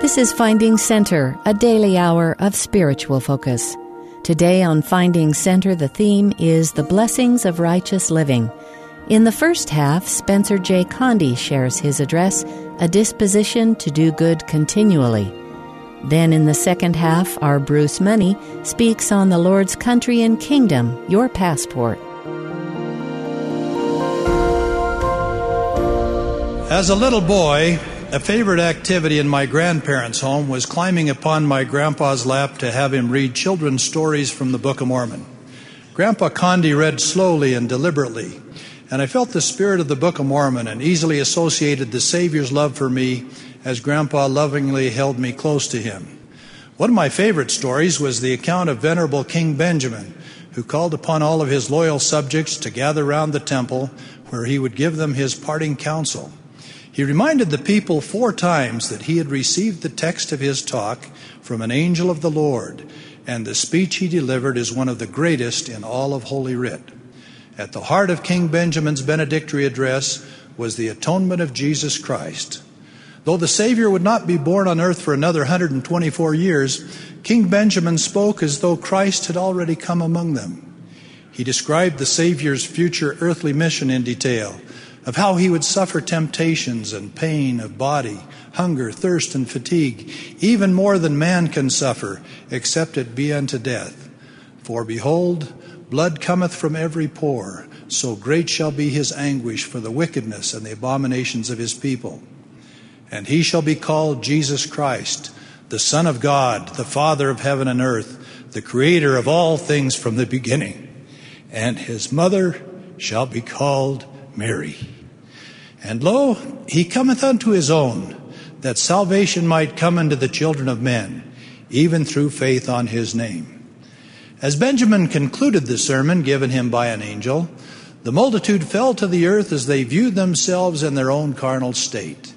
This is Finding Center, a daily hour of spiritual focus. Today on Finding Center, the theme is the blessings of righteous living. In the first half, Spencer J. Condie shares his address, A Disposition to Do Good Continually. Then in the second half, R. Bruce Money speaks on the Lord's country and kingdom, your passport. As a little boy, a favorite activity in my grandparents' home was climbing upon my grandpa's lap to have him read children's stories from the Book of Mormon. Grandpa Condie read slowly and deliberately, and I felt the spirit of the Book of Mormon and easily associated the Savior's love for me as Grandpa lovingly held me close to him. One of my favorite stories was the account of Venerable King Benjamin, who called upon all of his loyal subjects to gather round the temple where he would give them his parting counsel. He reminded the people four times that he had received the text of his talk from an angel of the Lord, and the speech he delivered is one of the greatest in all of Holy Writ. At the heart of King Benjamin's benedictory address was the atonement of Jesus Christ. Though the Savior would not be born on earth for another 124 years, King Benjamin spoke as though Christ had already come among them. He described the Savior's future earthly mission in detail of how he would suffer temptations and pain of body, hunger, thirst, and fatigue, even more than man can suffer, except it be unto death. For behold, blood cometh from every pore, so great shall be his anguish for the wickedness and the abominations of his people. And he shall be called Jesus Christ, the Son of God, the Father of heaven and earth, the Creator of all things from the beginning. And his mother shall be called Mary. And lo, he cometh unto his own, that salvation might come unto the children of men, even through faith on his name. As Benjamin concluded the sermon given him by an angel, the multitude fell to the earth as they viewed themselves in their own carnal state.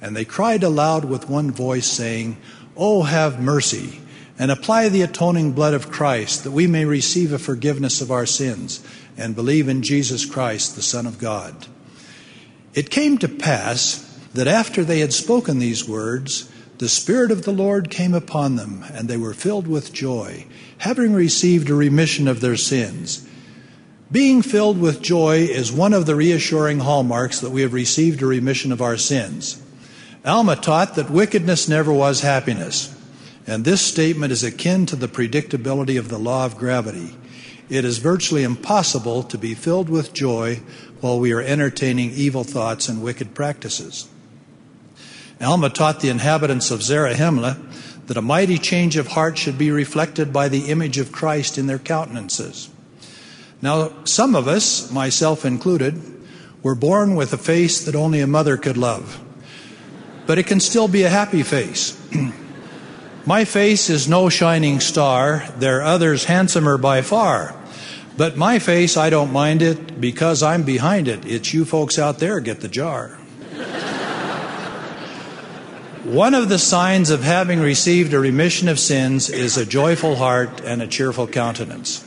And they cried aloud with one voice, saying, Oh, have mercy, and apply the atoning blood of Christ, that we may receive a forgiveness of our sins and believe in Jesus Christ, the Son of God. It came to pass that after they had spoken these words, the Spirit of the Lord came upon them, and they were filled with joy, having received a remission of their sins. Being filled with joy is one of the reassuring hallmarks that we have received a remission of our sins. Alma taught that wickedness never was happiness, and this statement is akin to the predictability of the law of gravity. It is virtually impossible to be filled with joy while we are entertaining evil thoughts and wicked practices. Alma taught the inhabitants of Zarahemla that a mighty change of heart should be reflected by the image of Christ in their countenances. Now, some of us, myself included, were born with a face that only a mother could love. But it can still be a happy face. My face is no shining star, there are others handsomer by far. But my face, I don't mind it because I'm behind it. It's you folks out there get the jar. One of the signs of having received a remission of sins is a joyful heart and a cheerful countenance.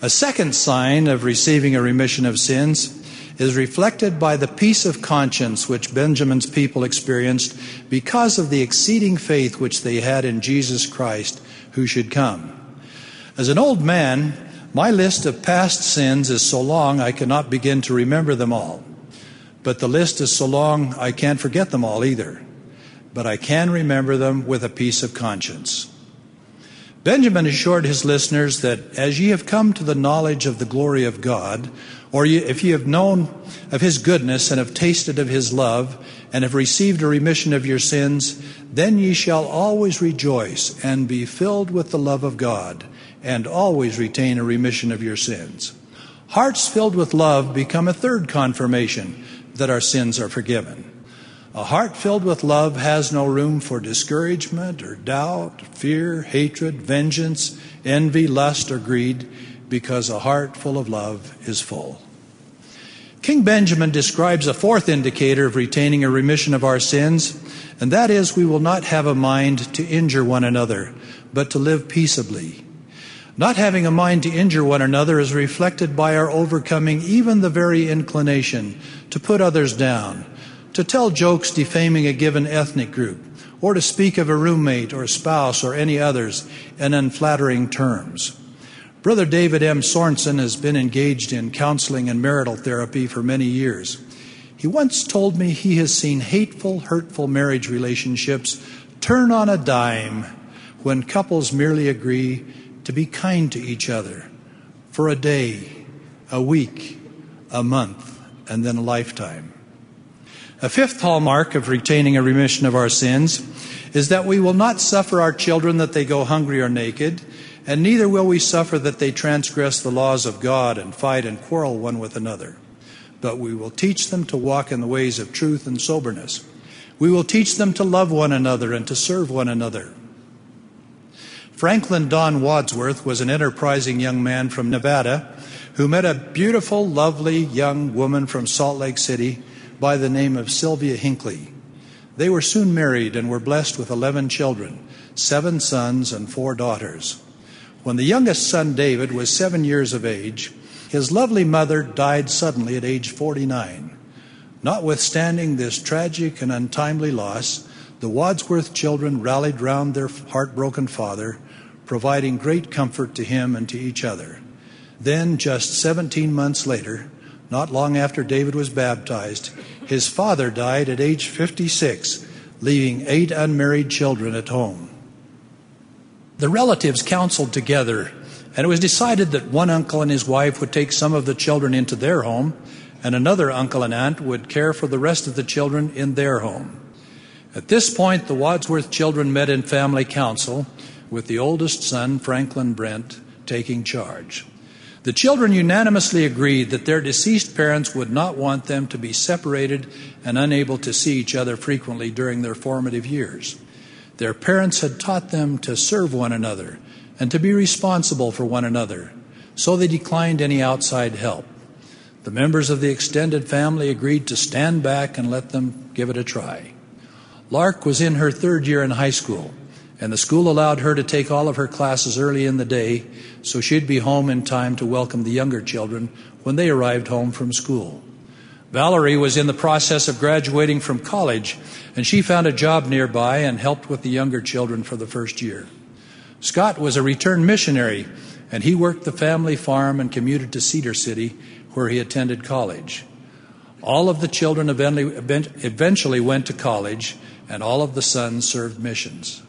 A second sign of receiving a remission of sins is reflected by the peace of conscience which Benjamin's people experienced because of the exceeding faith which they had in Jesus Christ who should come. As an old man, my list of past sins is so long I cannot begin to remember them all. But the list is so long I can't forget them all either. But I can remember them with a peace of conscience. Benjamin assured his listeners that as ye have come to the knowledge of the glory of God, or if ye have known of his goodness and have tasted of his love, and have received a remission of your sins, then ye shall always rejoice and be filled with the love of God and always retain a remission of your sins. Hearts filled with love become a third confirmation that our sins are forgiven. A heart filled with love has no room for discouragement or doubt, fear, hatred, vengeance, envy, lust, or greed, because a heart full of love is full. King Benjamin describes a fourth indicator of retaining a remission of our sins, and that is we will not have a mind to injure one another, but to live peaceably. Not having a mind to injure one another is reflected by our overcoming even the very inclination to put others down, to tell jokes defaming a given ethnic group, or to speak of a roommate or spouse or any others in unflattering terms. Brother David M. Sorensen has been engaged in counseling and marital therapy for many years. He once told me he has seen hateful, hurtful marriage relationships turn on a dime when couples merely agree to be kind to each other for a day, a week, a month, and then a lifetime. A fifth hallmark of retaining a remission of our sins is that we will not suffer our children that they go hungry or naked, and neither will we suffer that they transgress the laws of God and fight and quarrel one with another. But we will teach them to walk in the ways of truth and soberness. We will teach them to love one another and to serve one another. Franklin Don Wadsworth was an enterprising young man from Nevada who met a beautiful, lovely young woman from Salt Lake City by the name of Sylvia Hinckley. They were soon married and were blessed with 11 children, seven sons and four daughters. When the youngest son, David, was seven years of age, his lovely mother died suddenly at age 49. Notwithstanding this tragic and untimely loss, the Wadsworth children rallied round their heartbroken father, providing great comfort to him and to each other. Then, just 17 months later, not long after David was baptized, his father died at age 56, leaving eight unmarried children at home. The relatives counseled together, and it was decided that one uncle and his wife would take some of the children into their home, and another uncle and aunt would care for the rest of the children in their home. At this point, the Wadsworth children met in family council, with the oldest son, Franklin Brent, taking charge. The children unanimously agreed that their deceased parents would not want them to be separated and unable to see each other frequently during their formative years. Their parents had taught them to serve one another and to be responsible for one another, so they declined any outside help. The members of the extended family agreed to stand back and let them give it a try. Lark was in her third year in high school and the school allowed her to take all of her classes early in the day so she'd be home in time to welcome the younger children when they arrived home from school. Valerie was in the process of graduating from college, and she found a job nearby and helped with the younger children for the first year. Scott was a returned missionary, and he worked the family farm and commuted to Cedar City, where he attended college. All of the children eventually went to college, and all of the sons served missions.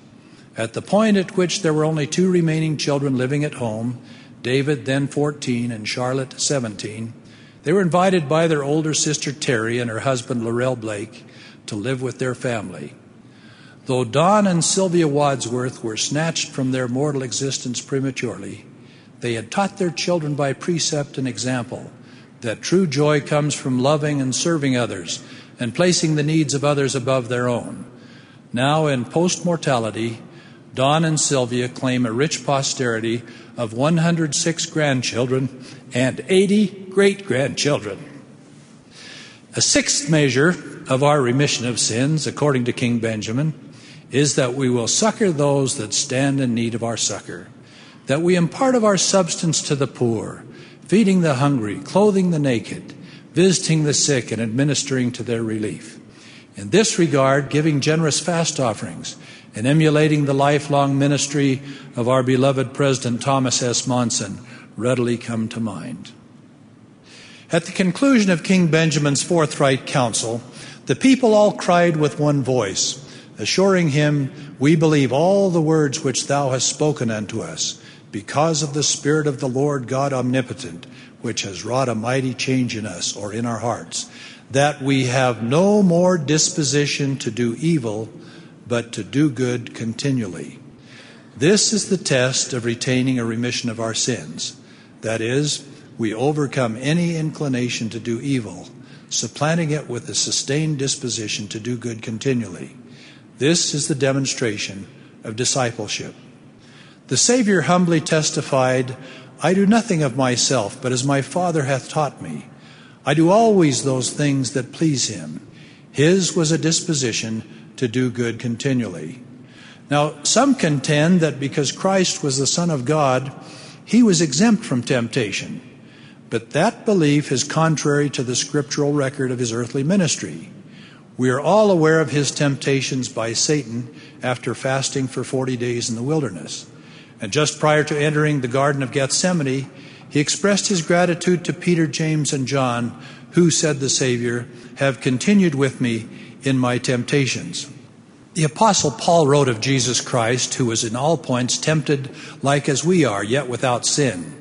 At the point at which there were only two remaining children living at home, David, then 14, and Charlotte, 17, they were invited by their older sister Terry and her husband Laurel Blake to live with their family. Though Don and Sylvia Wadsworth were snatched from their mortal existence prematurely, they had taught their children by precept and example that true joy comes from loving and serving others and placing the needs of others above their own. Now, in post mortality, Don and Sylvia claim a rich posterity of 106 grandchildren and 80 great grandchildren. A sixth measure of our remission of sins, according to King Benjamin, is that we will succor those that stand in need of our succor, that we impart of our substance to the poor, feeding the hungry, clothing the naked, visiting the sick, and administering to their relief. In this regard, giving generous fast offerings and emulating the lifelong ministry of our beloved President Thomas S. Monson readily come to mind. At the conclusion of King Benjamin's forthright counsel, the people all cried with one voice, assuring him, We believe all the words which thou hast spoken unto us, because of the Spirit of the Lord God omnipotent, which has wrought a mighty change in us or in our hearts, that we have no more disposition to do evil but to do good continually. This is the test of retaining a remission of our sins. That is, we overcome any inclination to do evil, supplanting it with a sustained disposition to do good continually. This is the demonstration of discipleship. The Savior humbly testified, I do nothing of myself, but as my Father hath taught me. I do always those things that please him. His was a disposition to do good continually. Now, some contend that because Christ was the Son of God, he was exempt from temptation. But that belief is contrary to the scriptural record of his earthly ministry. We are all aware of his temptations by Satan after fasting for 40 days in the wilderness. And just prior to entering the Garden of Gethsemane, he expressed his gratitude to Peter, James, and John, who, said the Savior, have continued with me in my temptations. The Apostle Paul wrote of Jesus Christ, who was in all points tempted like as we are, yet without sin.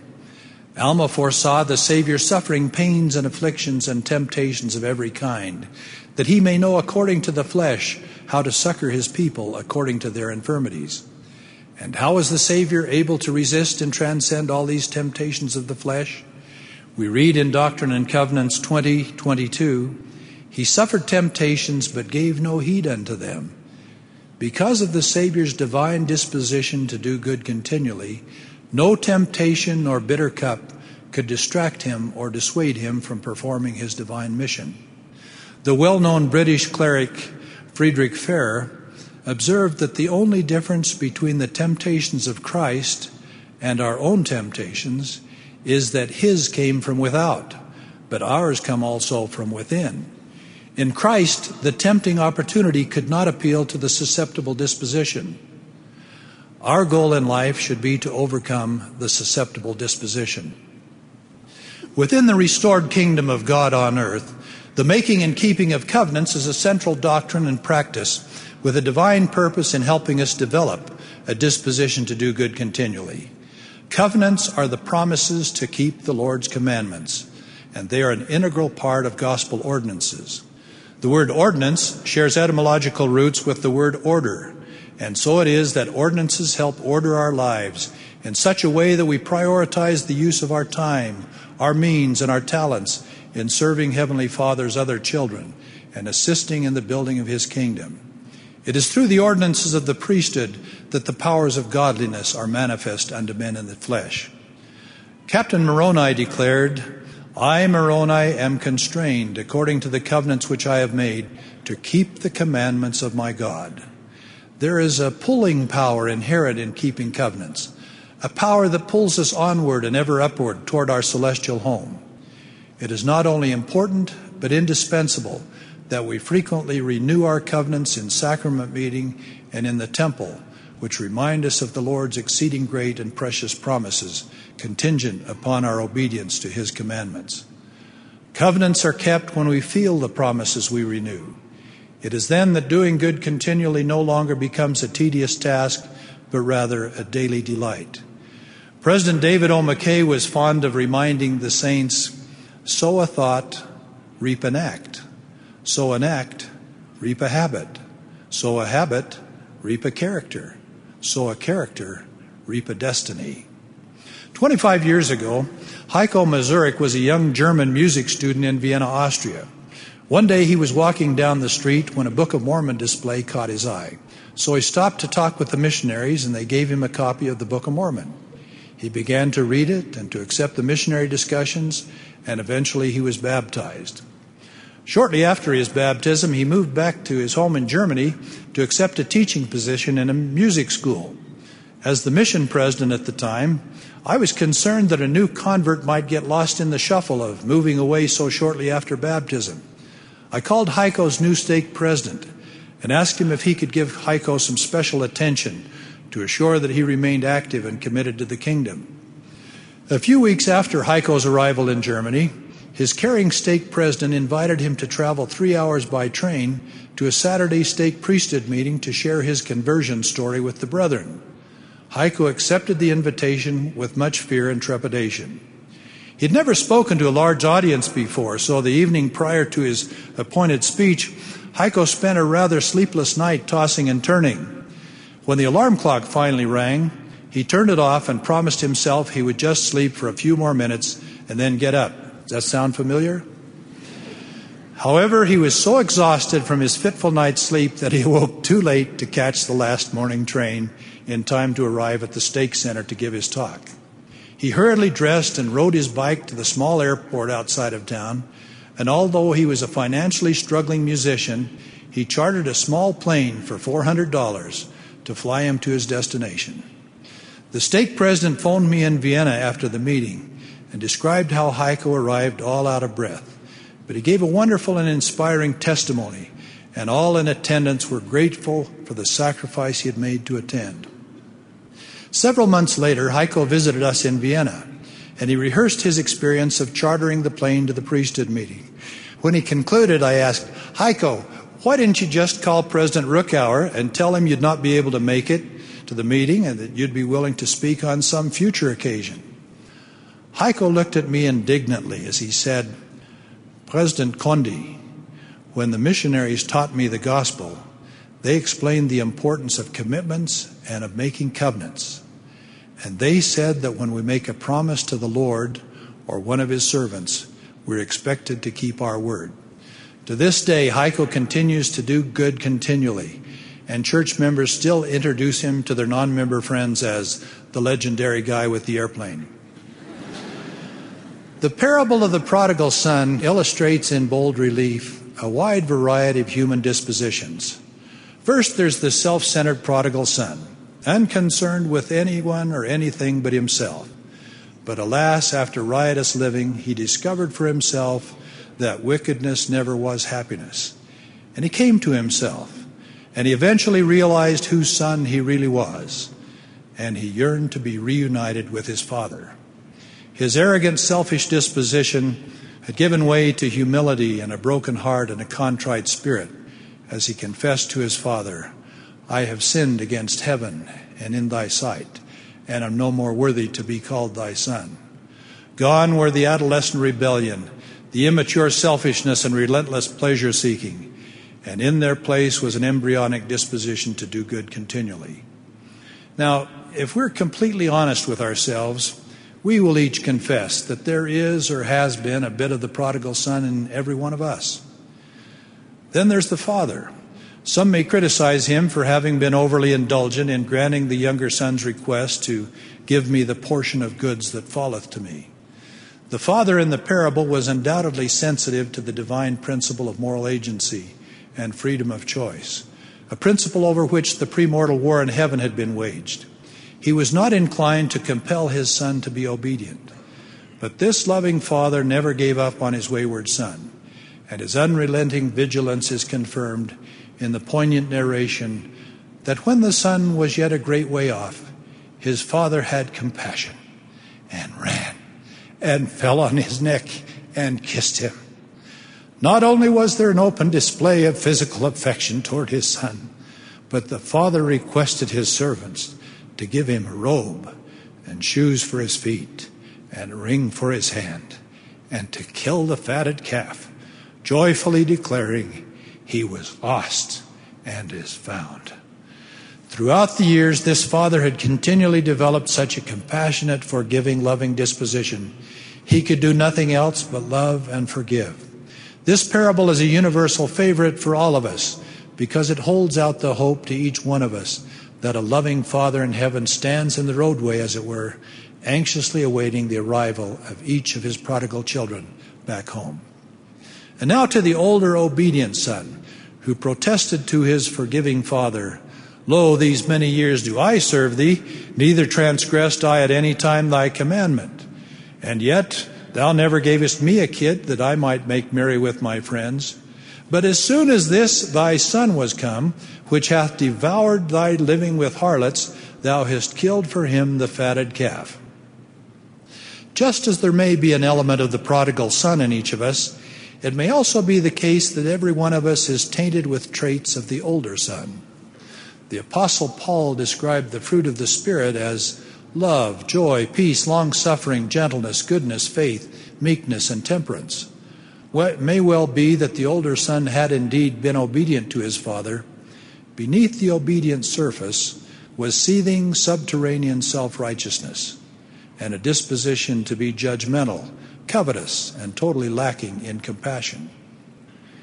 Alma foresaw the Savior suffering pains and afflictions and temptations of every kind, that he may know according to the flesh how to succor his people according to their infirmities. And how is the Savior able to resist and transcend all these temptations of the flesh? We read in Doctrine and Covenants 20 22, He suffered temptations but gave no heed unto them. Because of the Savior's divine disposition to do good continually, no temptation nor bitter cup could distract him or dissuade him from performing his divine mission. The well known British cleric Frederic Farrar observed that the only difference between the temptations of Christ and our own temptations is that his came from without, but ours come also from within. In Christ, the tempting opportunity could not appeal to the susceptible disposition. Our goal in life should be to overcome the susceptible disposition. Within the restored kingdom of God on earth, the making and keeping of covenants is a central doctrine and practice with a divine purpose in helping us develop a disposition to do good continually. Covenants are the promises to keep the Lord's commandments, and they are an integral part of gospel ordinances. The word ordinance shares etymological roots with the word order, and so it is that ordinances help order our lives in such a way that we prioritize the use of our time, our means, and our talents in serving Heavenly Father's other children and assisting in the building of His kingdom. It is through the ordinances of the priesthood that the powers of godliness are manifest unto men in the flesh. Captain Moroni declared, I, Moroni, am constrained, according to the covenants which I have made, to keep the commandments of my God. There is a pulling power inherent in keeping covenants, a power that pulls us onward and ever upward toward our celestial home. It is not only important, but indispensable that we frequently renew our covenants in sacrament meeting and in the temple, which remind us of the Lord's exceeding great and precious promises contingent upon our obedience to His commandments. Covenants are kept when we feel the promises we renew. It is then that doing good continually no longer becomes a tedious task, but rather a daily delight. President David O. McKay was fond of reminding the saints sow a thought, reap an act. Sow an act, reap a habit. Sow a habit, reap a character. Sow a character, reap a destiny. 25 years ago, Heiko Mazurik was a young German music student in Vienna, Austria. One day he was walking down the street when a Book of Mormon display caught his eye. So he stopped to talk with the missionaries, and they gave him a copy of the Book of Mormon. He began to read it and to accept the missionary discussions, and eventually he was baptized. Shortly after his baptism, he moved back to his home in Germany to accept a teaching position in a music school. As the mission president at the time, I was concerned that a new convert might get lost in the shuffle of moving away so shortly after baptism. I called Heiko's new stake president and asked him if he could give Heiko some special attention to assure that he remained active and committed to the kingdom. A few weeks after Heiko's arrival in Germany, his caring stake president invited him to travel three hours by train to a Saturday stake priesthood meeting to share his conversion story with the brethren. Heiko accepted the invitation with much fear and trepidation. He had never spoken to a large audience before, so the evening prior to his appointed speech, Heiko spent a rather sleepless night tossing and turning. When the alarm clock finally rang, he turned it off and promised himself he would just sleep for a few more minutes and then get up. Does that sound familiar? However, he was so exhausted from his fitful night's sleep that he awoke too late to catch the last morning train in time to arrive at the stake center to give his talk. He hurriedly dressed and rode his bike to the small airport outside of town, and although he was a financially struggling musician, he chartered a small plane for $400 to fly him to his destination. The stake president phoned me in Vienna after the meeting and described how Heiko arrived all out of breath. But he gave a wonderful and inspiring testimony and all in attendance were grateful for the sacrifice he had made to attend. Several months later, Heiko visited us in Vienna, and he rehearsed his experience of chartering the plane to the priesthood meeting. When he concluded, I asked, Heiko, why didn't you just call President Ruckauer and tell him you'd not be able to make it to the meeting and that you'd be willing to speak on some future occasion? Heiko looked at me indignantly as he said, President Condie, when the missionaries taught me the gospel, they explained the importance of commitments and of making covenants. And they said that when we make a promise to the Lord or one of his servants, we're expected to keep our word. To this day, Heiko continues to do good continually, and church members still introduce him to their non member friends as the legendary guy with the airplane. The parable of the prodigal son illustrates in bold relief a wide variety of human dispositions. First, there's the self centered prodigal son, unconcerned with anyone or anything but himself. But alas, after riotous living, he discovered for himself that wickedness never was happiness. And he came to himself, and he eventually realized whose son he really was, and he yearned to be reunited with his father. His arrogant, selfish disposition had given way to humility and a broken heart and a contrite spirit as he confessed to his father, I have sinned against heaven and in thy sight, and am no more worthy to be called thy son. Gone were the adolescent rebellion, the immature selfishness and relentless pleasure seeking, and in their place was an embryonic disposition to do good continually. Now, if we're completely honest with ourselves, we will each confess that there is or has been a bit of the prodigal son in every one of us. Then there's the father. Some may criticize him for having been overly indulgent in granting the younger son's request to give me the portion of goods that falleth to me. The father in the parable was undoubtedly sensitive to the divine principle of moral agency and freedom of choice, a principle over which the premortal war in heaven had been waged. He was not inclined to compel his son to be obedient. But this loving father never gave up on his wayward son, and his unrelenting vigilance is confirmed in the poignant narration that when the son was yet a great way off, his father had compassion and ran and fell on his neck and kissed him. Not only was there an open display of physical affection toward his son, but the father requested his servants to give him a robe and shoes for his feet and a ring for his hand and to kill the fatted calf, joyfully declaring he was lost and is found. Throughout the years, this father had continually developed such a compassionate, forgiving, loving disposition. He could do nothing else but love and forgive. This parable is a universal favorite for all of us because it holds out the hope to each one of us that a loving Father in heaven stands in the roadway, as it were, anxiously awaiting the arrival of each of his prodigal children back home. And now to the older, obedient son, who protested to his forgiving father, Lo, these many years do I serve thee, neither transgressed I at any time thy commandment. And yet thou never gavest me a kid that I might make merry with my friends. But as soon as this thy son was come, which hath devoured thy living with harlots, thou hast killed for him the fatted calf. Just as there may be an element of the prodigal son in each of us, it may also be the case that every one of us is tainted with traits of the older son. The Apostle Paul described the fruit of the Spirit as love, joy, peace, long suffering, gentleness, goodness, faith, meekness, and temperance. Well, it may well be that the older son had indeed been obedient to his father Beneath the obedient surface was seething subterranean self righteousness and a disposition to be judgmental, covetous, and totally lacking in compassion.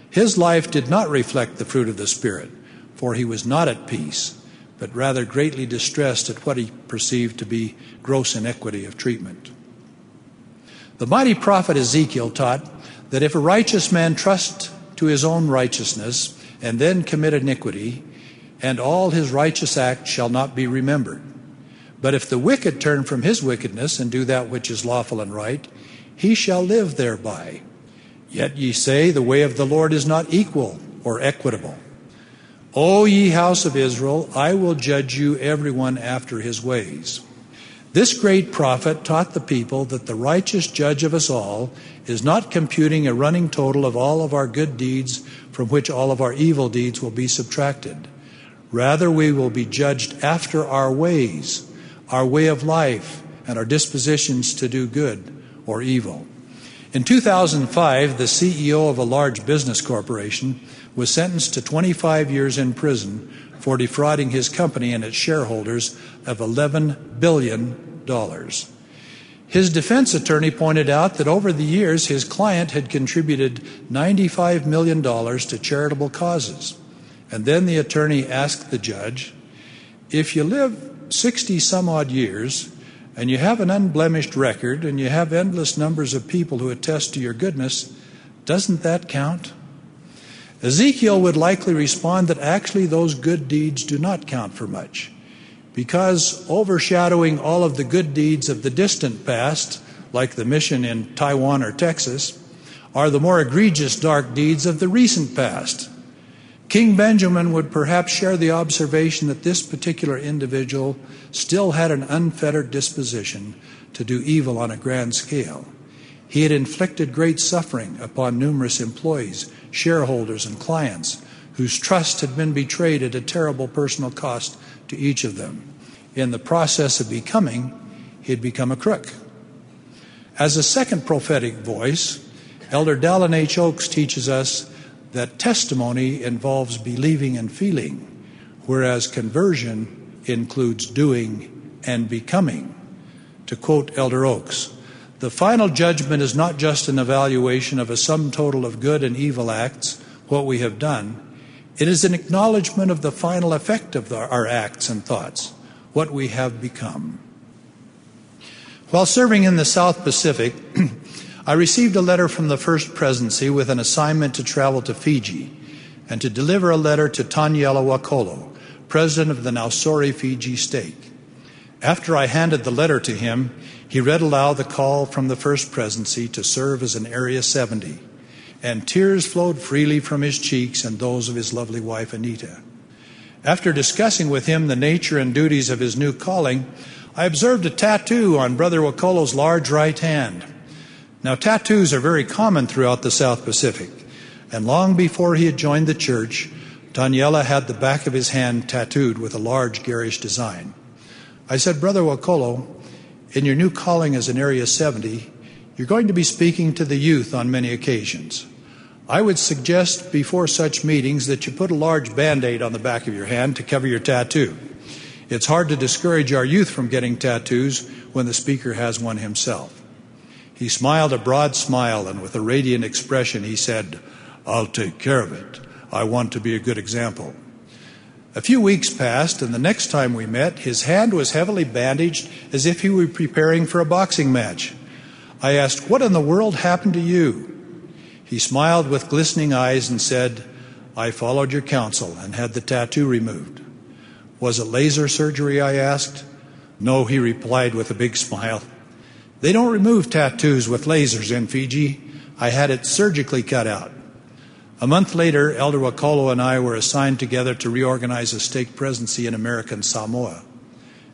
His life did not reflect the fruit of the Spirit, for he was not at peace, but rather greatly distressed at what he perceived to be gross inequity of treatment. The mighty prophet Ezekiel taught that if a righteous man trust to his own righteousness and then commit iniquity, and all his righteous acts shall not be remembered. But if the wicked turn from his wickedness and do that which is lawful and right, he shall live thereby. Yet ye say, The way of the Lord is not equal or equitable. O ye house of Israel, I will judge you everyone after his ways. This great prophet taught the people that the righteous judge of us all is not computing a running total of all of our good deeds from which all of our evil deeds will be subtracted. Rather, we will be judged after our ways, our way of life, and our dispositions to do good or evil. In 2005, the CEO of a large business corporation was sentenced to 25 years in prison for defrauding his company and its shareholders of $11 billion. His defense attorney pointed out that over the years his client had contributed $95 million to charitable causes. And then the attorney asked the judge, If you live 60 some odd years and you have an unblemished record and you have endless numbers of people who attest to your goodness, doesn't that count? Ezekiel would likely respond that actually those good deeds do not count for much, because overshadowing all of the good deeds of the distant past, like the mission in Taiwan or Texas, are the more egregious dark deeds of the recent past. King Benjamin would perhaps share the observation that this particular individual still had an unfettered disposition to do evil on a grand scale. He had inflicted great suffering upon numerous employees, shareholders, and clients whose trust had been betrayed at a terrible personal cost to each of them. In the process of becoming, he had become a crook. As a second prophetic voice, Elder Dallin H. Oaks teaches us that testimony involves believing and feeling, whereas conversion includes doing and becoming. To quote Elder Oaks, the final judgment is not just an evaluation of a sum total of good and evil acts, what we have done. It is an acknowledgement of the final effect of the, our acts and thoughts, what we have become. While serving in the South Pacific, I received a letter from the First Presidency with an assignment to travel to Fiji and to deliver a letter to Taniela Wakolo, President of the Nausori Fiji Stake. After I handed the letter to him, he read aloud the call from the First Presidency to serve as an Area 70, and tears flowed freely from his cheeks and those of his lovely wife, Anita. After discussing with him the nature and duties of his new calling, I observed a tattoo on Brother Wakolo's large right hand. Now, tattoos are very common throughout the South Pacific, and long before he had joined the church, Taniela had the back of his hand tattooed with a large garish design. I said, Brother Wakolo, in your new calling as an Area 70, you're going to be speaking to the youth on many occasions. I would suggest before such meetings that you put a large band aid on the back of your hand to cover your tattoo. It's hard to discourage our youth from getting tattoos when the speaker has one himself. He smiled a broad smile and with a radiant expression he said, I'll take care of it. I want to be a good example. A few weeks passed, and the next time we met, his hand was heavily bandaged as if he were preparing for a boxing match. I asked, What in the world happened to you? He smiled with glistening eyes and said, I followed your counsel and had the tattoo removed. Was it laser surgery? I asked. No, he replied with a big smile. They don't remove tattoos with lasers in Fiji. I had it surgically cut out. A month later, Elder Wakolo and I were assigned together to reorganize a stake presidency in American Samoa.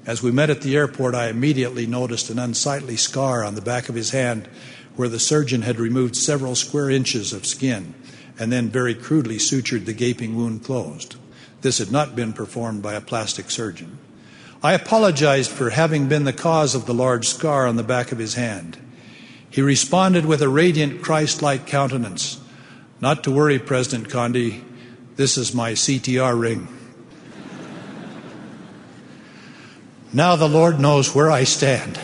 As we met at the airport, I immediately noticed an unsightly scar on the back of his hand where the surgeon had removed several square inches of skin and then very crudely sutured the gaping wound closed. This had not been performed by a plastic surgeon. I apologized for having been the cause of the large scar on the back of his hand. He responded with a radiant Christ like countenance. Not to worry, President Condie, this is my CTR ring. Now the Lord knows where I stand.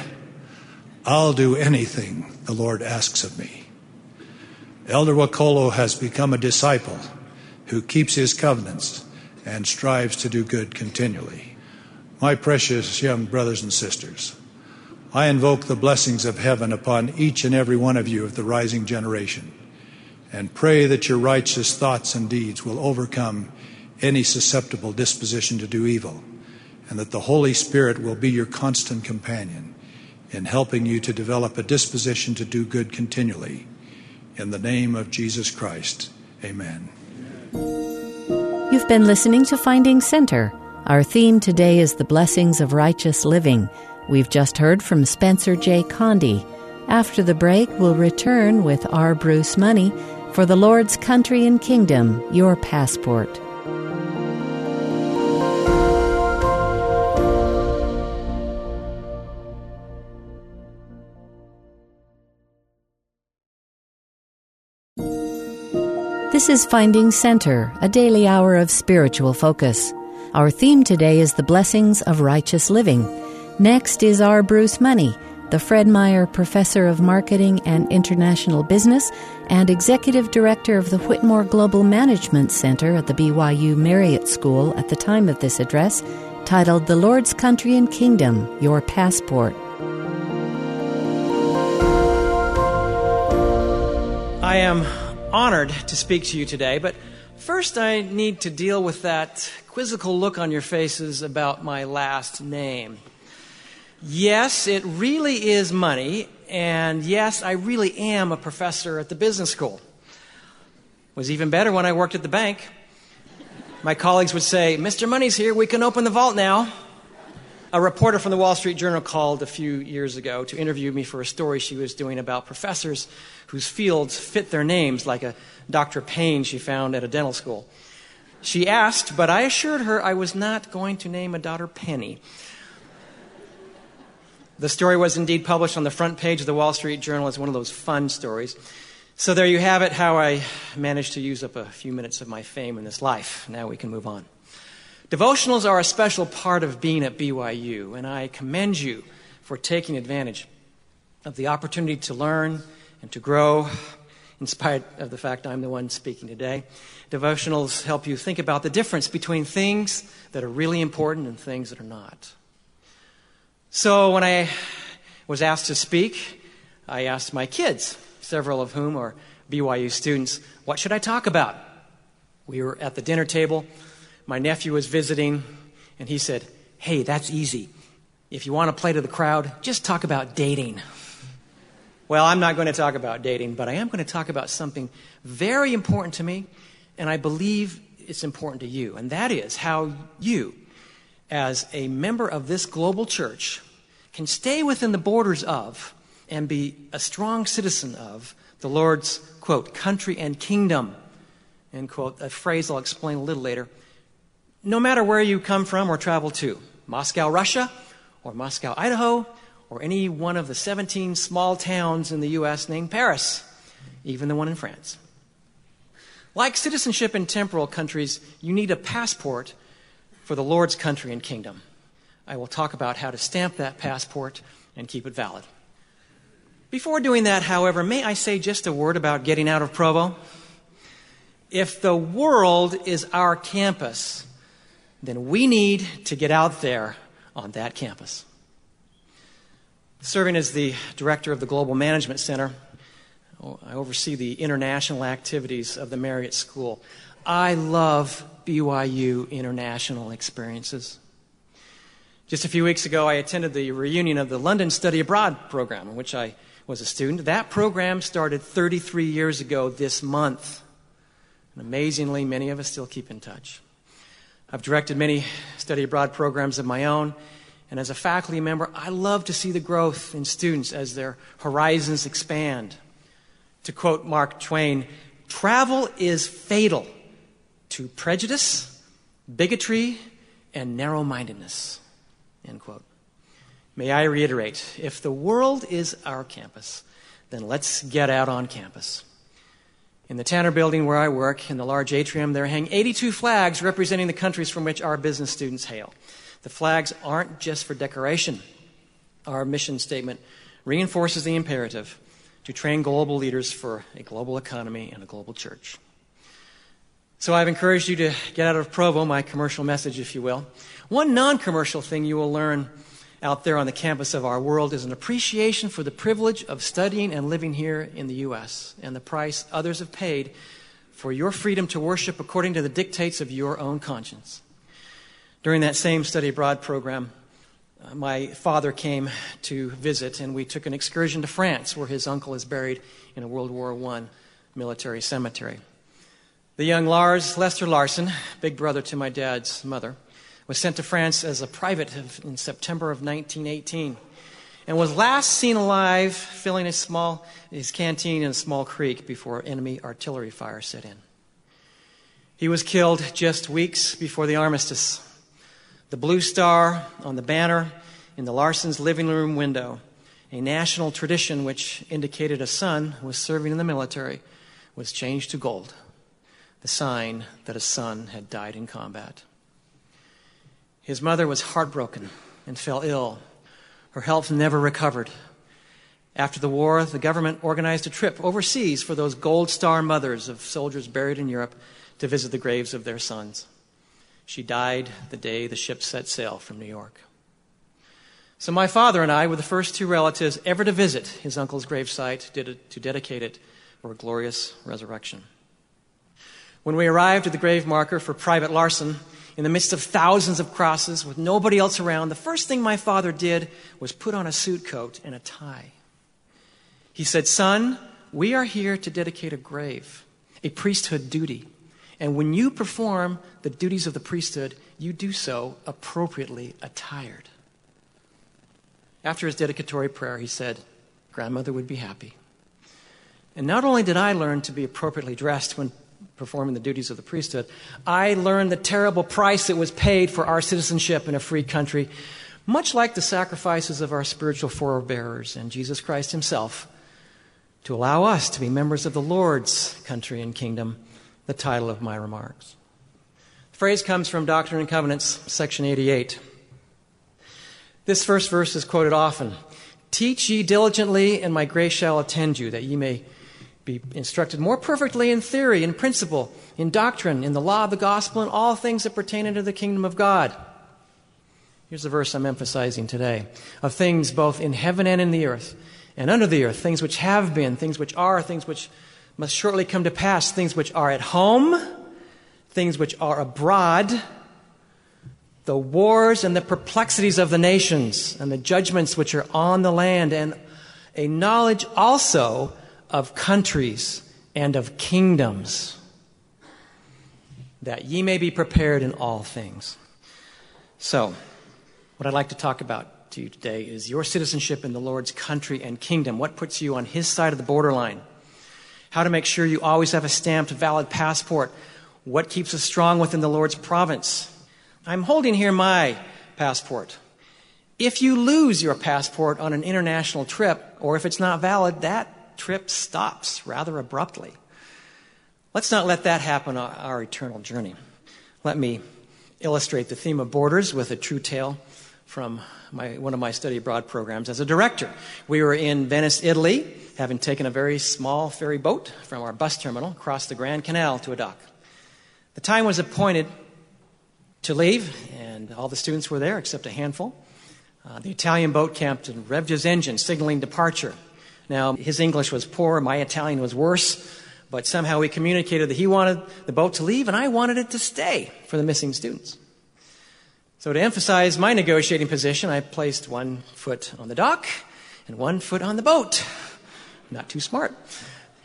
I'll do anything the Lord asks of me. Elder Wakolo has become a disciple who keeps his covenants and strives to do good continually. My precious young brothers and sisters, I invoke the blessings of heaven upon each and every one of you of the rising generation and pray that your righteous thoughts and deeds will overcome any susceptible disposition to do evil, and that the Holy Spirit will be your constant companion in helping you to develop a disposition to do good continually. In the name of Jesus Christ, amen. You've been listening to Finding Center. Our theme today is the blessings of righteous living. We've just heard from Spencer J. Condie. After the break, we'll return with R. Bruce Money for the Lord's Country and Kingdom, Your Passport. This is Finding Center, a daily hour of spiritual focus. Our theme today is the blessings of righteous living. Next is R. Bruce Money, the Fred Meyer Professor of Marketing and International Business and Executive Director of the Whitmore Global Management Center at the BYU Marriott School at the time of this address, titled The Lord's Country and Kingdom Your Passport. I am honored to speak to you today, but first I need to deal with that quizzical look on your faces about my last name. Yes, it really is money, and yes, I really am a professor at the business school. Was even better when I worked at the bank. My colleagues would say, Mr. Money's here, we can open the vault now. A reporter from the Wall Street Journal called a few years ago to interview me for a story she was doing about professors whose fields fit their names, like a Dr. Payne she found at a dental school. She asked, but I assured her I was not going to name a daughter Penny. The story was indeed published on the front page of the Wall Street Journal as one of those fun stories. So there you have it, how I managed to use up a few minutes of my fame in this life. Now we can move on. Devotionals are a special part of being at BYU, and I commend you for taking advantage of the opportunity to learn and to grow, in spite of the fact I'm the one speaking today. Devotionals help you think about the difference between things that are really important and things that are not. So when I was asked to speak, I asked my kids, several of whom are BYU students, what should I talk about? We were at the dinner table my nephew was visiting, and he said, Hey, that's easy. If you want to play to the crowd, just talk about dating. Well, I'm not going to talk about dating, but I am going to talk about something very important to me, and I believe it's important to you, and that is how you, as a member of this global church, can stay within the borders of and be a strong citizen of the Lord's, quote, country and kingdom, end quote, a phrase I'll explain a little later no matter where you come from or travel to Moscow, Russia, or Moscow, Idaho, or any one of the 17 small towns in the U.S. named Paris, even the one in France. Like citizenship in temporal countries, you need a passport for the Lord's country and kingdom. I will talk about how to stamp that passport and keep it valid. Before doing that, however, may I say just a word about getting out of Provo? If the world is our campus, then we need to get out there on that campus. Serving as the director of the Global Management Center, I oversee the international activities of the Marriott School. I love BYU international experiences. Just a few weeks ago, I attended the reunion of the London Study Abroad program, in which I was a student. That program started 33 years ago this month. And amazingly, many of us still keep in touch. I've directed many study abroad programs of my own. And as a faculty member, I love to see the growth in students as their horizons expand. To quote Mark Twain, travel is fatal to prejudice, bigotry, and narrow mindedness. End quote. May I reiterate if the world is our campus, then let's get out on campus. In the Tanner building where I work, in the large atrium, there hang 82 flags representing the countries from which our business students hail. The flags aren't just for decoration. Our mission statement reinforces the imperative to train global leaders for a global economy and a global church. So I've encouraged you to get out of Provo, my commercial message, if you will. One non commercial thing you will learn out there on the campus of our world is an appreciation for the privilege of studying and living here in the U.S. and the price others have paid for your freedom to worship according to the dictates of your own conscience. During that same study abroad program, uh, my father came to visit, and we took an excursion to France, where his uncle is buried in a World War I military cemetery. The young Lars Lester Larson, big brother to my dad's mother, was sent to France as a private in September of 1918 and was last seen alive filling his, small, his canteen in a small creek before enemy artillery fire set in. He was killed just weeks before the armistice. The blue star on the banner in the Larson's living room window, a national tradition which indicated a son who was serving in the military, was changed to gold the sign that a son had died in combat. His mother was heartbroken and fell ill. Her health never recovered. After the war, the government organized a trip overseas for those Gold Star mothers of soldiers buried in Europe to visit the graves of their sons. She died the day the ship set sail from New York. So my father and I were the first two relatives ever to visit his uncle's gravesite to dedicate it for a glorious resurrection. When we arrived at the grave marker for Private Larson, in the midst of thousands of crosses with nobody else around, the first thing my father did was put on a suit coat and a tie. He said, Son, we are here to dedicate a grave, a priesthood duty. And when you perform the duties of the priesthood, you do so appropriately attired. After his dedicatory prayer, he said, Grandmother would be happy. And not only did I learn to be appropriately dressed when performing the duties of the priesthood, I learned the terrible price that was paid for our citizenship in a free country, much like the sacrifices of our spiritual forebears and Jesus Christ Himself, to allow us to be members of the Lord's country and kingdom, the title of my remarks. The phrase comes from Doctrine and Covenants, section 88. This first verse is quoted often Teach ye diligently, and my grace shall attend you, that ye may be instructed more perfectly in theory, in principle, in doctrine, in the law of the gospel, and all things that pertain unto the kingdom of God. Here's the verse I'm emphasizing today of things both in heaven and in the earth, and under the earth, things which have been, things which are, things which must shortly come to pass, things which are at home, things which are abroad, the wars and the perplexities of the nations, and the judgments which are on the land, and a knowledge also of countries and of kingdoms, that ye may be prepared in all things. So, what I'd like to talk about to you today is your citizenship in the Lord's country and kingdom. What puts you on His side of the borderline? How to make sure you always have a stamped, valid passport. What keeps us strong within the Lord's province? I'm holding here my passport. If you lose your passport on an international trip, or if it's not valid, that trip stops rather abruptly. Let's not let that happen on our eternal journey. Let me illustrate the theme of borders with a true tale from my, one of my study abroad programs as a director. We were in Venice, Italy, having taken a very small ferry boat from our bus terminal across the Grand Canal to a dock. The time was appointed to leave, and all the students were there except a handful. Uh, the Italian boat captain revved his engine, signaling departure. Now, his English was poor, my Italian was worse, but somehow we communicated that he wanted the boat to leave and I wanted it to stay for the missing students. So, to emphasize my negotiating position, I placed one foot on the dock and one foot on the boat. Not too smart.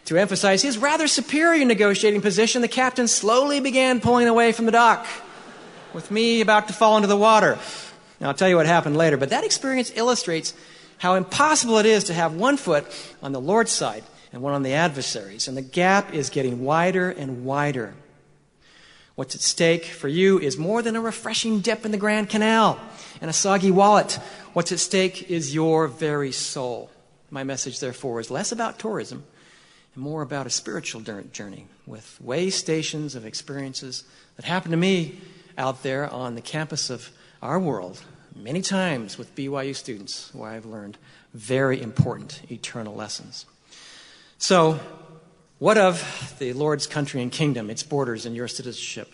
To emphasize his rather superior negotiating position, the captain slowly began pulling away from the dock, with me about to fall into the water. Now, I'll tell you what happened later, but that experience illustrates how impossible it is to have one foot on the Lord's side and one on the adversaries. And the gap is getting wider and wider. What's at stake for you is more than a refreshing dip in the Grand Canal and a soggy wallet. What's at stake is your very soul. My message, therefore, is less about tourism and more about a spiritual journey with way stations of experiences that happened to me out there on the campus of our world many times with BYU students where I've learned very important eternal lessons. So, what of the Lord's country and kingdom, its borders, and your citizenship?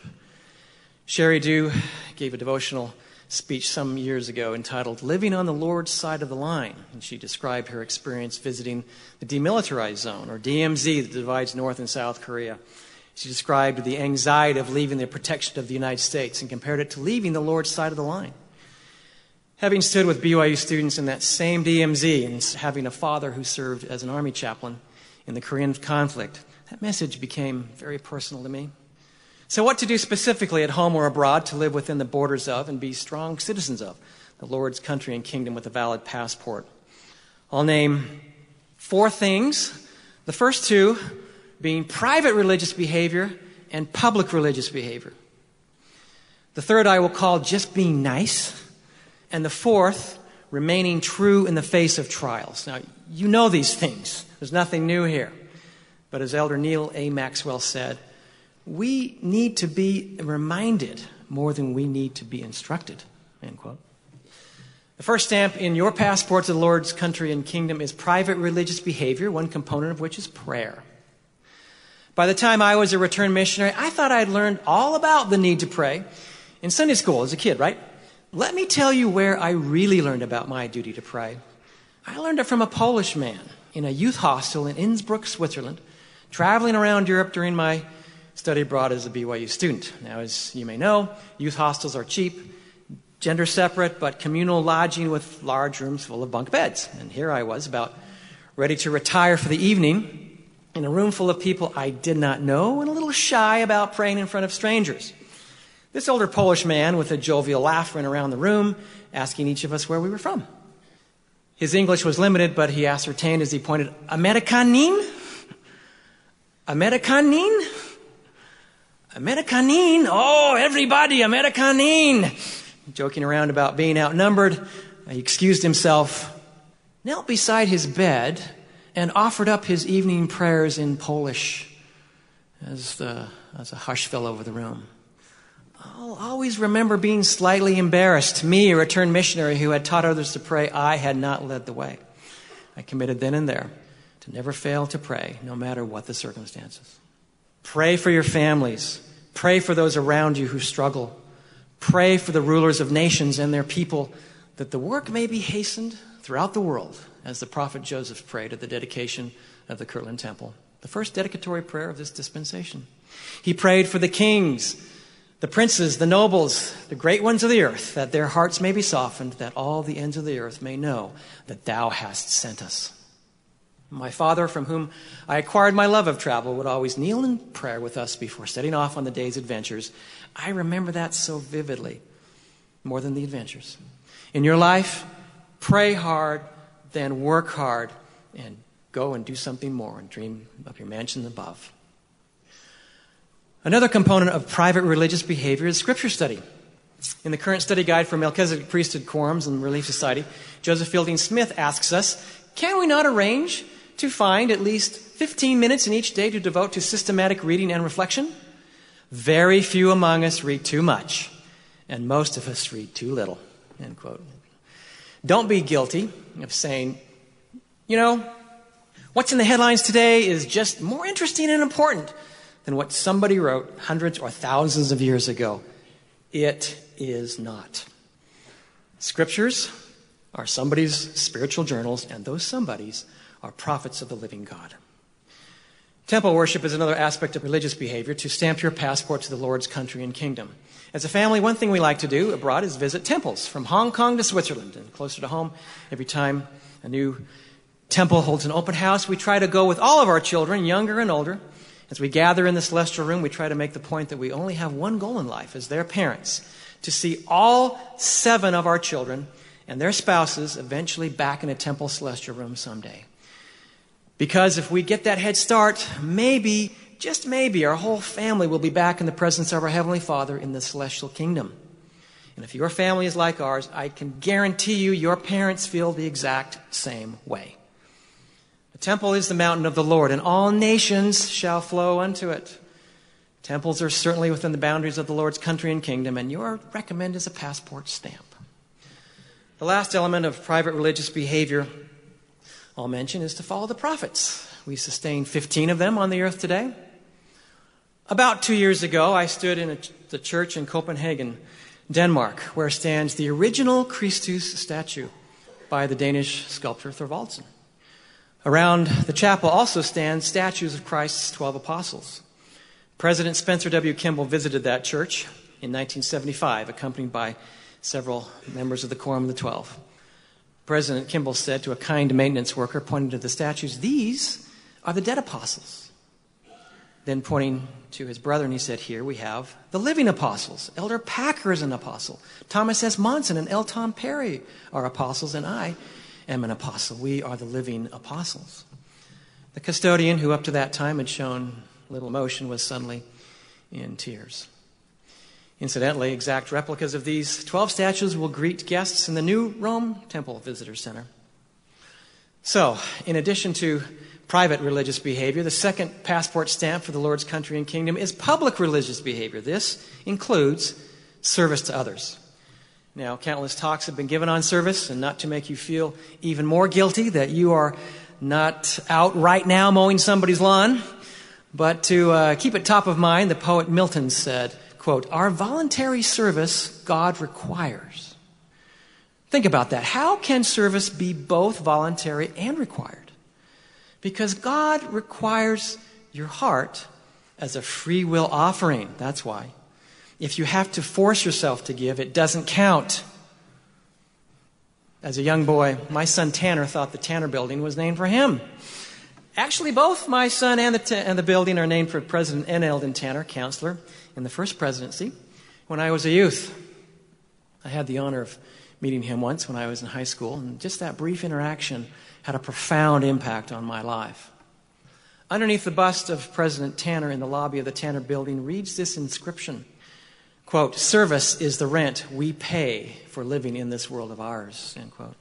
Sheri Dew gave a devotional speech some years ago entitled Living on the Lord's Side of the Line. And she described her experience visiting the demilitarized zone, or DMZ, that divides North and South Korea. She described the anxiety of leaving the protection of the United States and compared it to leaving the Lord's side of the line. Having stood with BYU students in that same DMZ and having a father who served as an army chaplain in the Korean conflict, that message became very personal to me. So, what to do specifically at home or abroad to live within the borders of and be strong citizens of the Lord's country and kingdom with a valid passport? I'll name four things. The first two being private religious behavior and public religious behavior. The third I will call just being nice. And the fourth, remaining true in the face of trials. Now, you know these things. There's nothing new here. But as Elder Neal A. Maxwell said, we need to be reminded more than we need to be instructed. End quote. The first stamp in your passport to the Lord's country and kingdom is private religious behavior, one component of which is prayer. By the time I was a returned missionary, I thought I'd learned all about the need to pray in Sunday school as a kid, right? Let me tell you where I really learned about my duty to pray. I learned it from a Polish man in a youth hostel in Innsbruck, Switzerland, traveling around Europe during my study abroad as a BYU student. Now, as you may know, youth hostels are cheap, gender separate, but communal lodging with large rooms full of bunk beds. And here I was, about ready to retire for the evening, in a room full of people I did not know and a little shy about praying in front of strangers. This older Polish man with a jovial laugh ran around the room, asking each of us where we were from. His English was limited, but he ascertained as he pointed, Amerikanin? Amerikanin? Amerikanin? Oh, everybody, Amerikanin! Joking around about being outnumbered, he excused himself, knelt beside his bed, and offered up his evening prayers in Polish as, the, as a hush fell over the room. I'll always remember being slightly embarrassed. Me, a returned missionary who had taught others to pray, I had not led the way. I committed then and there to never fail to pray, no matter what the circumstances. Pray for your families. Pray for those around you who struggle. Pray for the rulers of nations and their people that the work may be hastened throughout the world as the prophet Joseph prayed at the dedication of the Kirtland Temple, the first dedicatory prayer of this dispensation. He prayed for the kings, the princes, the nobles, the great ones of the earth, that their hearts may be softened, that all the ends of the earth may know that thou hast sent us. My father, from whom I acquired my love of travel, would always kneel in prayer with us before setting off on the day's adventures. I remember that so vividly, more than the adventures. In your life, pray hard, then work hard and go and do something more and dream of your mansion above. Another component of private religious behavior is scripture study. In the current study guide for Melchizedek priesthood quorums and Relief Society, Joseph Fielding Smith asks us Can we not arrange to find at least 15 minutes in each day to devote to systematic reading and reflection? Very few among us read too much, and most of us read too little. End quote. Don't be guilty of saying, you know, what's in the headlines today is just more interesting and important than what somebody wrote hundreds or thousands of years ago. It is not. Scriptures are somebody's spiritual journals, and those somebodies are prophets of the living God. Temple worship is another aspect of religious behavior to stamp your passport to the Lord's country and kingdom. As a family, one thing we like to do abroad is visit temples from Hong Kong to Switzerland and closer to home. Every time a new temple holds an open house, we try to go with all of our children, younger and older. As we gather in the celestial room, we try to make the point that we only have one goal in life as their parents to see all seven of our children and their spouses eventually back in a temple celestial room someday. Because if we get that head start, maybe just maybe, our whole family will be back in the presence of our Heavenly Father in the celestial kingdom. And if your family is like ours, I can guarantee you your parents feel the exact same way. The temple is the mountain of the Lord, and all nations shall flow unto it. Temples are certainly within the boundaries of the Lord's country and kingdom, and your recommend is a passport stamp. The last element of private religious behavior I'll mention is to follow the prophets. We sustain 15 of them on the earth today. About two years ago, I stood in a, the church in Copenhagen, Denmark, where stands the original Christus statue by the Danish sculptor Thorvaldsen. Around the chapel also stand statues of Christ's 12 apostles. President Spencer W. Kimball visited that church in 1975, accompanied by several members of the Quorum of the Twelve. President Kimball said to a kind maintenance worker pointing to the statues, These are the dead apostles. Then, pointing to his brother, he said, Here we have the living apostles. Elder Packer is an apostle. Thomas S. Monson and L. Tom Perry are apostles, and I am an apostle. We are the living apostles. The custodian, who up to that time had shown little emotion, was suddenly in tears. Incidentally, exact replicas of these 12 statues will greet guests in the new Rome Temple Visitor Center. So, in addition to private religious behavior. The second passport stamp for the Lord's country and kingdom is public religious behavior. This includes service to others. Now, countless talks have been given on service, and not to make you feel even more guilty that you are not out right now mowing somebody's lawn, but to uh, keep it top of mind, the poet Milton said, quote, Our voluntary service God requires. Think about that. How can service be both voluntary and required? Because God requires your heart as a free will offering. That's why. If you have to force yourself to give, it doesn't count. As a young boy, my son Tanner thought the Tanner building was named for him. Actually, both my son and the, and the building are named for President N. Eldon Tanner, counselor in the first presidency. When I was a youth, I had the honor of meeting him once when I was in high school, and just that brief interaction had a profound impact on my life. Underneath the bust of President Tanner in the lobby of the Tanner building reads this inscription quote, Service is the rent we pay for living in this world of ours, end quote.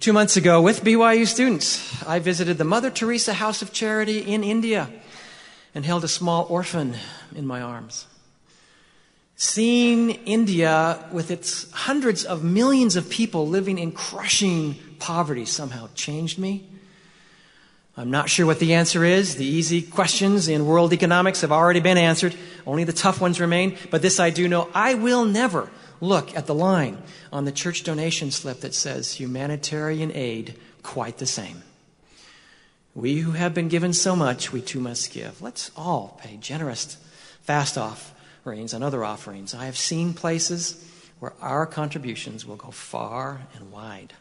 Two months ago, with BYU students, I visited the Mother Teresa House of Charity in India and held a small orphan in my arms. Seeing India with its hundreds of millions of people living in crushing poverty somehow changed me? I'm not sure what the answer is. The easy questions in world economics have already been answered. Only the tough ones remain. But this I do know. I will never look at the line on the church donation slip that says humanitarian aid quite the same. We who have been given so much, we too must give. Let's all pay generous fast offerings and other offerings. I have seen places where our contributions will go far and wide.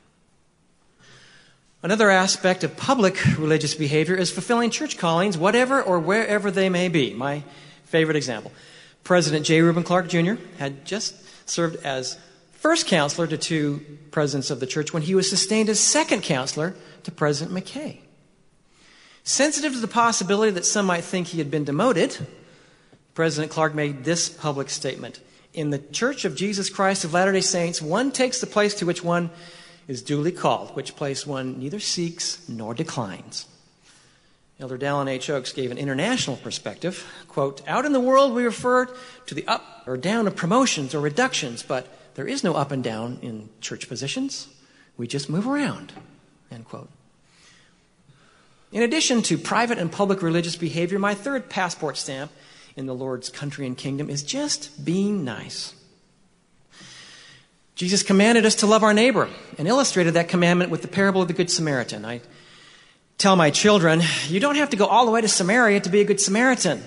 Another aspect of public religious behavior is fulfilling church callings, whatever or wherever they may be. My favorite example President J. Reuben Clark Jr. had just served as first counselor to two presidents of the church when he was sustained as second counselor to President McKay. Sensitive to the possibility that some might think he had been demoted, President Clark made this public statement In the Church of Jesus Christ of Latter day Saints, one takes the place to which one is duly called, which place one neither seeks nor declines. Elder Dallin H. Oaks gave an international perspective. Quote, Out in the world, we refer to the up or down of promotions or reductions, but there is no up and down in church positions. We just move around. End quote. In addition to private and public religious behavior, my third passport stamp in the Lord's country and kingdom is just being nice. Jesus commanded us to love our neighbor and illustrated that commandment with the parable of the Good Samaritan. I tell my children, you don't have to go all the way to Samaria to be a good Samaritan.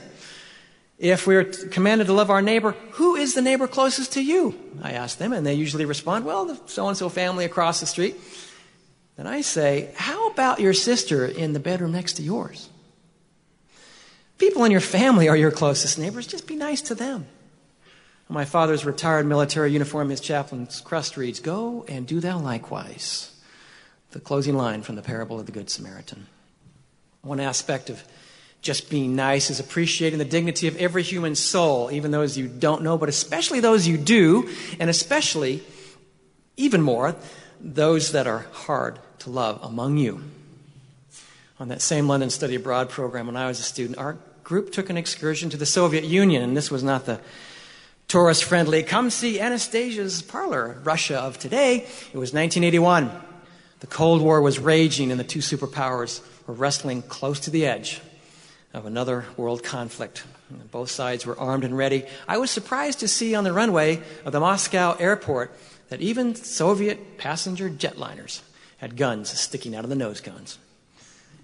If we're commanded to love our neighbor, who is the neighbor closest to you? I ask them, and they usually respond, well, the so and so family across the street. Then I say, how about your sister in the bedroom next to yours? People in your family are your closest neighbors. Just be nice to them. My father's retired military uniform, his chaplain's crest reads, Go and do thou likewise. The closing line from the parable of the Good Samaritan. One aspect of just being nice is appreciating the dignity of every human soul, even those you don't know, but especially those you do, and especially, even more, those that are hard to love among you. On that same London Study Abroad program, when I was a student, our group took an excursion to the Soviet Union, and this was not the tourist friendly, come see Anastasia's parlor, Russia of today. It was 1981. The Cold War was raging, and the two superpowers were wrestling close to the edge of another world conflict. Both sides were armed and ready. I was surprised to see on the runway of the Moscow airport that even Soviet passenger jetliners had guns sticking out of the nose guns.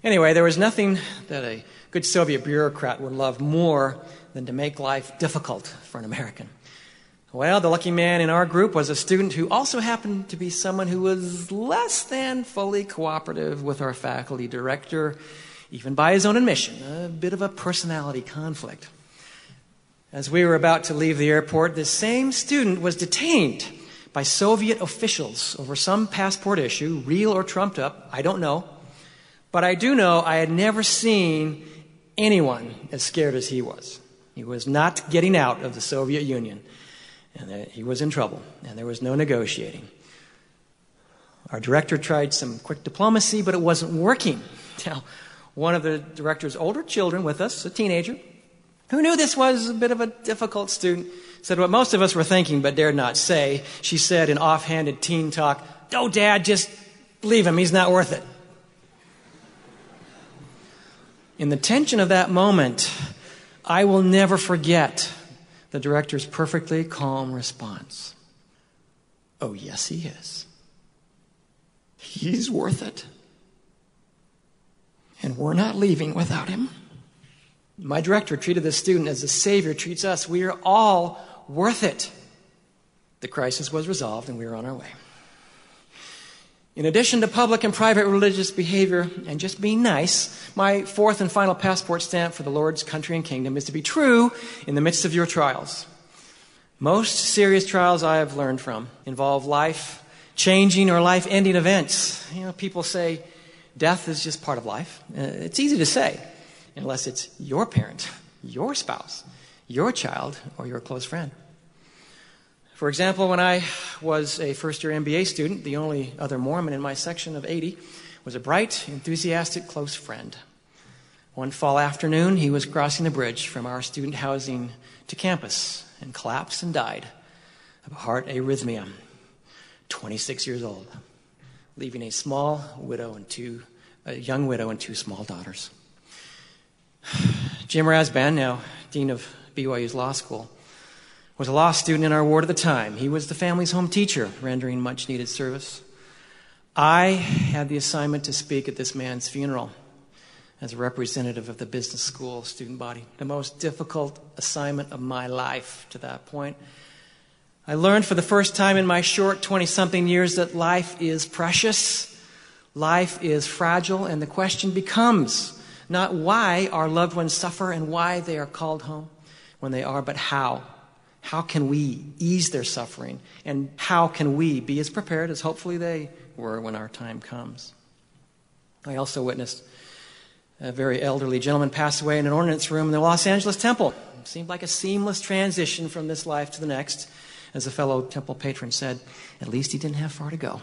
Anyway, there was nothing that a good Soviet bureaucrat would love more than to make life difficult for an American. Well, the lucky man in our group was a student who also happened to be someone who was less than fully cooperative with our faculty director even by his own admission, a bit of a personality conflict. As we were about to leave the airport, this same student was detained by Soviet officials over some passport issue, real or trumped up, I don't know. But I do know I had never seen anyone as scared as he was. He was not getting out of the Soviet Union, and he was in trouble, and there was no negotiating. Our director tried some quick diplomacy, but it wasn't working. Now, one of the director's older children with us, a teenager, who knew this was a bit of a difficult student, said what most of us were thinking but dared not say. She said in offhanded teen talk, Oh, Dad, just leave him. He's not worth it. In the tension of that moment, I will never forget the director's perfectly calm response. Oh, yes, he is. He's worth it and we're not leaving without him. My director treated the student as the Savior treats us. We are all worth it. The crisis was resolved, and we are on our way. In addition to public and private religious behavior and just being nice, my fourth and final passport stamp for the Lord's country and kingdom is to be true in the midst of your trials. Most serious trials I have learned from involve life changing or life ending events. You know, people say, Death is just part of life. Uh, it's easy to say, unless it's your parent, your spouse, your child, or your close friend. For example, when I was a first year MBA student, the only other Mormon in my section of 80 was a bright, enthusiastic, close friend. One fall afternoon, he was crossing the bridge from our student housing to campus and collapsed and died of a heart arrhythmia, 26 years old leaving a small widow and two, a young widow and two small daughters. Jim Rasband, now dean of BYU's law school, was a law student in our ward at the time. He was the family's home teacher, rendering much needed service. I had the assignment to speak at this man's funeral as a representative of the business school student body, the most difficult assignment of my life to that point. I learned for the first time in my short 20 something years that life is precious, life is fragile, and the question becomes not why our loved ones suffer and why they are called home when they are, but how. How can we ease their suffering? And how can we be as prepared as hopefully they were when our time comes? I also witnessed a very elderly gentleman pass away in an ordinance room in the Los Angeles temple. It seemed like a seamless transition from this life to the next. As a fellow temple patron said, at least he didn't have far to go.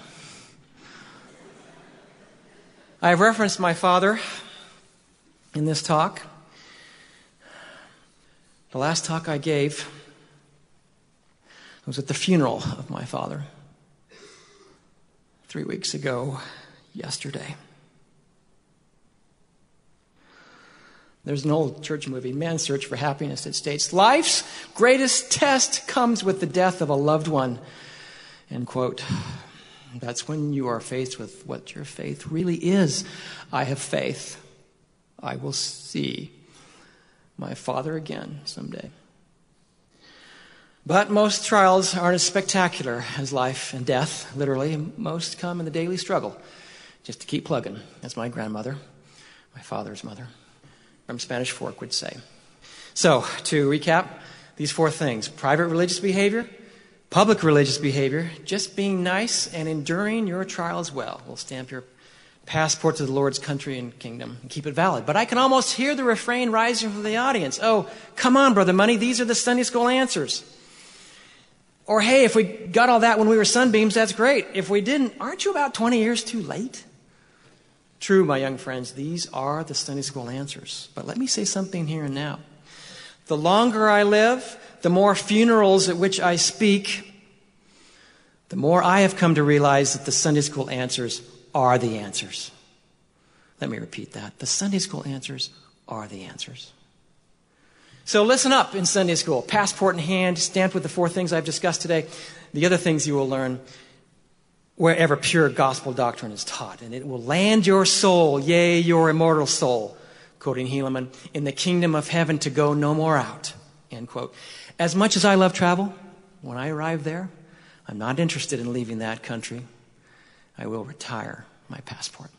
I have referenced my father in this talk. The last talk I gave was at the funeral of my father three weeks ago, yesterday. There's an old church movie, Man's Search for Happiness, that states, Life's greatest test comes with the death of a loved one. End quote. That's when you are faced with what your faith really is. I have faith. I will see my father again someday. But most trials aren't as spectacular as life and death, literally. Most come in the daily struggle, just to keep plugging, as my grandmother, my father's mother, from Spanish Fork would say. So, to recap, these four things private religious behavior, public religious behavior, just being nice and enduring your trials well will stamp your passport to the Lord's country and kingdom and keep it valid. But I can almost hear the refrain rising from the audience. Oh, come on, Brother Money, these are the Sunday school answers. Or, hey, if we got all that when we were sunbeams, that's great. If we didn't, aren't you about 20 years too late? True, my young friends, these are the Sunday school answers. But let me say something here and now. The longer I live, the more funerals at which I speak, the more I have come to realize that the Sunday school answers are the answers. Let me repeat that. The Sunday school answers are the answers. So listen up in Sunday school. Passport in hand, stamped with the four things I've discussed today. The other things you will learn wherever pure gospel doctrine is taught, and it will land your soul, yea, your immortal soul, quoting Helaman, in the kingdom of heaven to go no more out, end quote. As much as I love travel, when I arrive there, I'm not interested in leaving that country. I will retire my passport.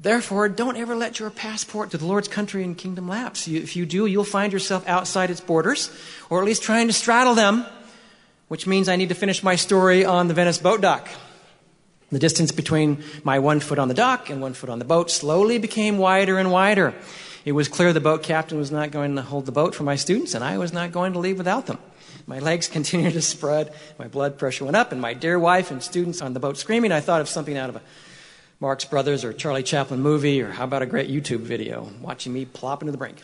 Therefore, don't ever let your passport to the Lord's country and kingdom lapse. You, if you do, you'll find yourself outside its borders, or at least trying to straddle them, which means I need to finish my story on the Venice boat dock. The distance between my one foot on the dock and one foot on the boat slowly became wider and wider. It was clear the boat captain was not going to hold the boat for my students, and I was not going to leave without them. My legs continued to spread, my blood pressure went up, and my dear wife and students on the boat screaming. I thought of something out of a Marx Brothers or Charlie Chaplin movie, or how about a great YouTube video, watching me plop into the brink.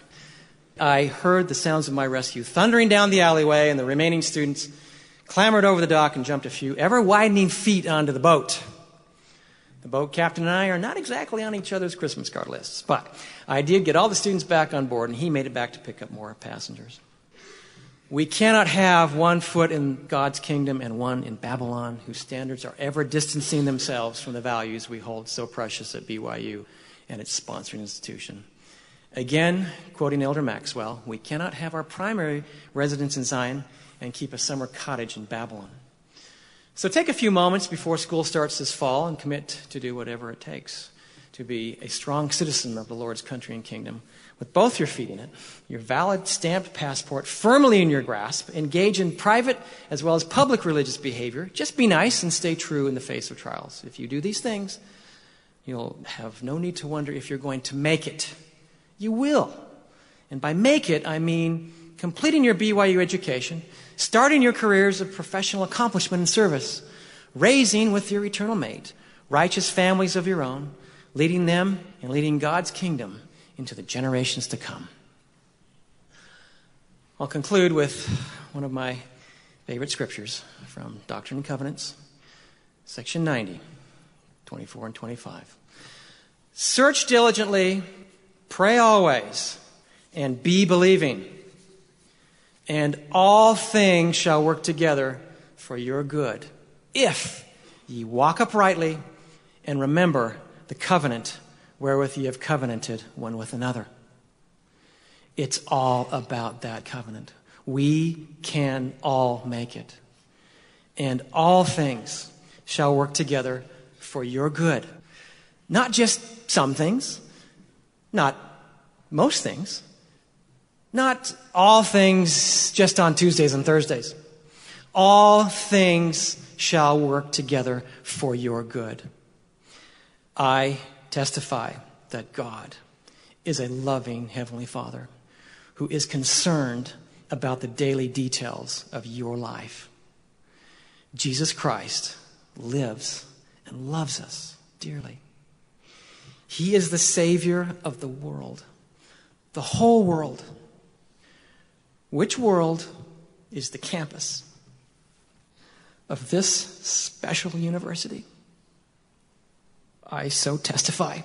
I heard the sounds of my rescue thundering down the alleyway, and the remaining students clambered over the dock and jumped a few ever widening feet onto the boat. The boat captain and I are not exactly on each other's Christmas card lists, but I did get all the students back on board, and he made it back to pick up more passengers. We cannot have one foot in God's kingdom and one in Babylon, whose standards are ever distancing themselves from the values we hold so precious at BYU and its sponsoring institution. Again, quoting Elder Maxwell, we cannot have our primary residence in Zion and keep a summer cottage in Babylon. So take a few moments before school starts this fall and commit to do whatever it takes to be a strong citizen of the Lord's country and kingdom with both your feet in it, your valid stamped passport firmly in your grasp, engage in private as well as public religious behavior. Just be nice and stay true in the face of trials. If you do these things, you'll have no need to wonder if you're going to make it. You will. And by make it, I mean completing your BYU education, starting your careers of professional accomplishment and service, raising with your eternal mate righteous families of your own, leading them and leading God's kingdom into the generations to come. I'll conclude with one of my favorite scriptures from Doctrine and Covenants, section 90, 24 and 25. Search diligently, pray always, and be believing. And all things shall work together for your good, if ye walk uprightly and remember the covenant wherewith ye have covenanted one with another. It's all about that covenant. We can all make it. And all things shall work together for your good. Not just some things, not most things, not all things just on Tuesdays and Thursdays. All things shall work together for your good. I testify that God is a loving Heavenly Father who is concerned about the daily details of your life. Jesus Christ lives and loves us dearly. He is the Savior of the world, the whole world. Which world is the campus of this special university? I so testify.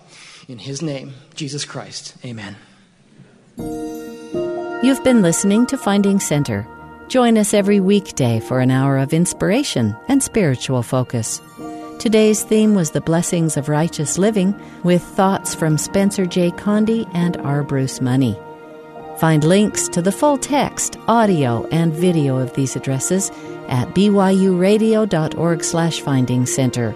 In his name, Jesus Christ. Amen. You've been listening to Finding Center. Join us every weekday for an hour of inspiration and spiritual focus. Today's theme was the blessings of righteous living with thoughts from Spencer J. Condie and R. Bruce Money. Find links to the full text, audio, and video of these addresses at byuradio.org slash finding center.